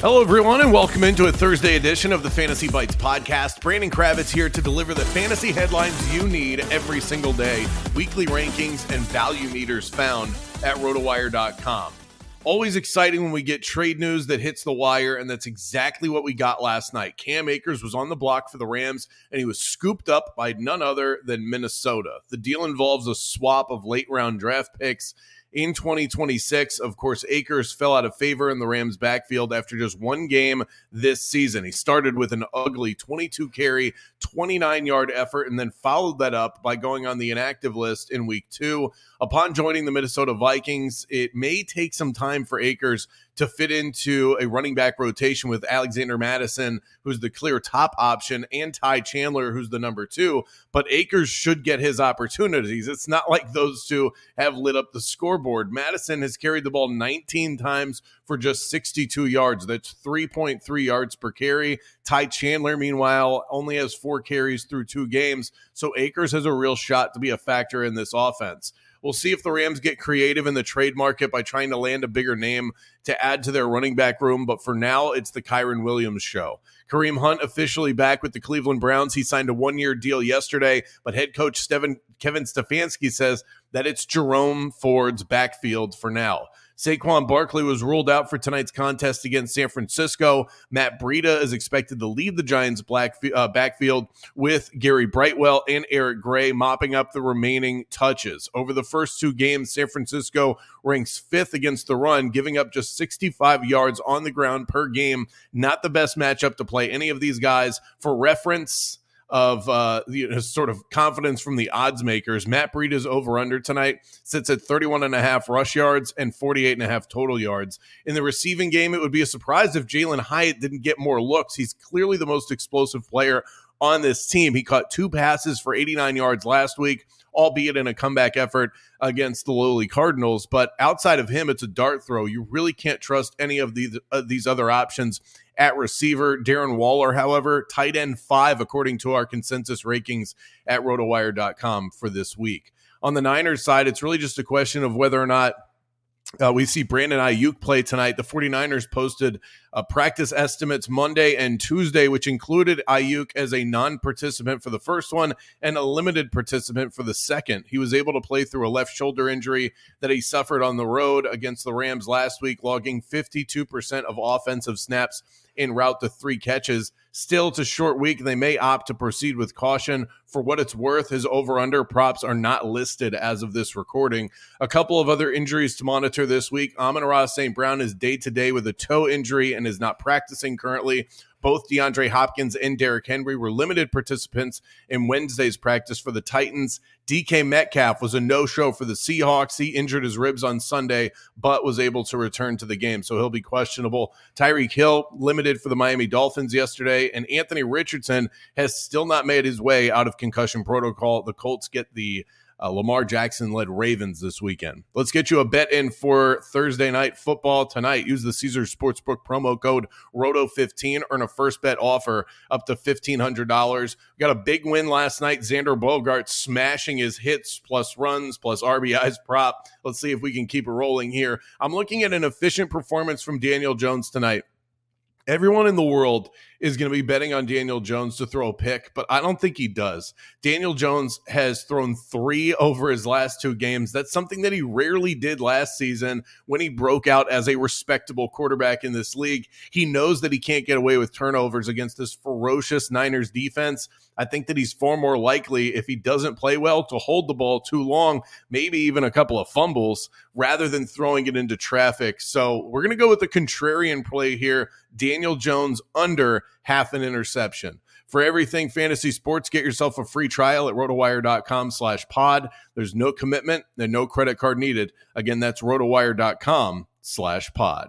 Hello, everyone, and welcome into a Thursday edition of the Fantasy Bites podcast. Brandon Kravitz here to deliver the fantasy headlines you need every single day, weekly rankings, and value meters found at rotowire.com. Always exciting when we get trade news that hits the wire, and that's exactly what we got last night. Cam Akers was on the block for the Rams, and he was scooped up by none other than Minnesota. The deal involves a swap of late round draft picks in 2026. Of course, Akers fell out of favor in the Rams' backfield after just one game this season. He started with an ugly 22 carry, 29 yard effort, and then followed that up by going on the inactive list in week two. Upon joining the Minnesota Vikings, it may take some time for Akers to fit into a running back rotation with Alexander Mattison, who's the clear top option, and Ty Chandler, who's the number two. But Akers should get his opportunities. It's not like those two have lit up the scoreboard. Mattison has carried the ball 19 times for just 62 yards. That's 3.3 yards per carry. Ty Chandler, meanwhile, only has four carries through two games. So Akers has a real shot to be a factor in this offense. We'll see if the Rams get creative in the trade market by trying to land a bigger name to add to their running back room. But for now, it's the Kyren Williams show. Kareem Hunt officially back with the Cleveland Browns. He signed a one year deal yesterday, but head coach Steven, Kevin Stefanski says that it's Jerome Ford's backfield for now. Saquon Barkley was ruled out for tonight's contest against San Francisco. Matt Breida is expected to lead the Giants' black, uh, backfield with Gary Brightwell and Eric Gray mopping up the remaining touches. Over the first two games, San Francisco ranks fifth against the run, giving up just 65 yards on the ground per game. Not the best matchup to play any of these guys. For reference, of uh, you know, sort of confidence from the odds makers. Matt Breida's over under tonight sits at 31 and a half rush yards and 48 and a half total yards. In the receiving game, it would be a surprise if Jalen Hyatt didn't get more looks. He's clearly the most explosive player on this team. He caught two passes for 89 yards last week, albeit in a comeback effort against the lowly Cardinals. But outside of him, it's a dart throw. You really can't trust any of these uh, these other options at receiver. Darren Waller, however, tight end five, according to our consensus rankings at rotowire.com for this week. On the Niners side, it's really just a question of whether or not uh, we see Brandon Aiyuk play tonight. The 49ers posted uh, practice estimates Monday and Tuesday, which included Aiyuk as a non participant for the first one and a limited participant for the second. He was able to play through a left shoulder injury that he suffered on the road against the Rams last week, logging 52% of offensive snaps en route to three catches. Still, it's a short week. They may opt to proceed with caution. For what it's worth, his over under props are not listed as of this recording. A couple of other injuries to monitor this week. Amon-Ra St. Brown is day to day with a toe injury and is not practicing currently. Both DeAndre Hopkins and Derrick Henry were limited participants in Wednesday's practice for the Titans. DK Metcalf was a no show for the Seahawks. He injured his ribs on Sunday, but was able to return to the game, so he'll be questionable. Tyreek Hill limited for the Miami Dolphins yesterday, and Anthony Richardson has still not made his way out of concussion protocol. The Colts get the uh, Lamar Jackson led Ravens this weekend. Let's get you a bet in for Thursday night football tonight. Use the Caesars Sportsbook promo code ROTO15. Earn a first bet offer up to $1,500. We got a big win last night. Xander Bogaerts smashing his hits plus runs plus RBIs prop. Let's see if we can keep it rolling here. I'm looking at an efficient performance from Daniel Jones tonight Everyone in the world is going to be betting on Daniel Jones to throw a pick, but I don't think he does. Daniel Jones has thrown three over his last two games. That's something that he rarely did last season when he broke out as a respectable quarterback in this league. He knows that he can't get away with turnovers against this ferocious Niners defense. I think that he's far more likely, if he doesn't play well, to hold the ball too long, maybe even a couple of fumbles, rather than throwing it into traffic. So we're going to go with the contrarian play here. Daniel Jones under half an interception. For everything fantasy sports, get yourself a free trial at rotowire.com slash pod. There's no commitment and no credit card needed. Again, that's rotowire.com slash pod.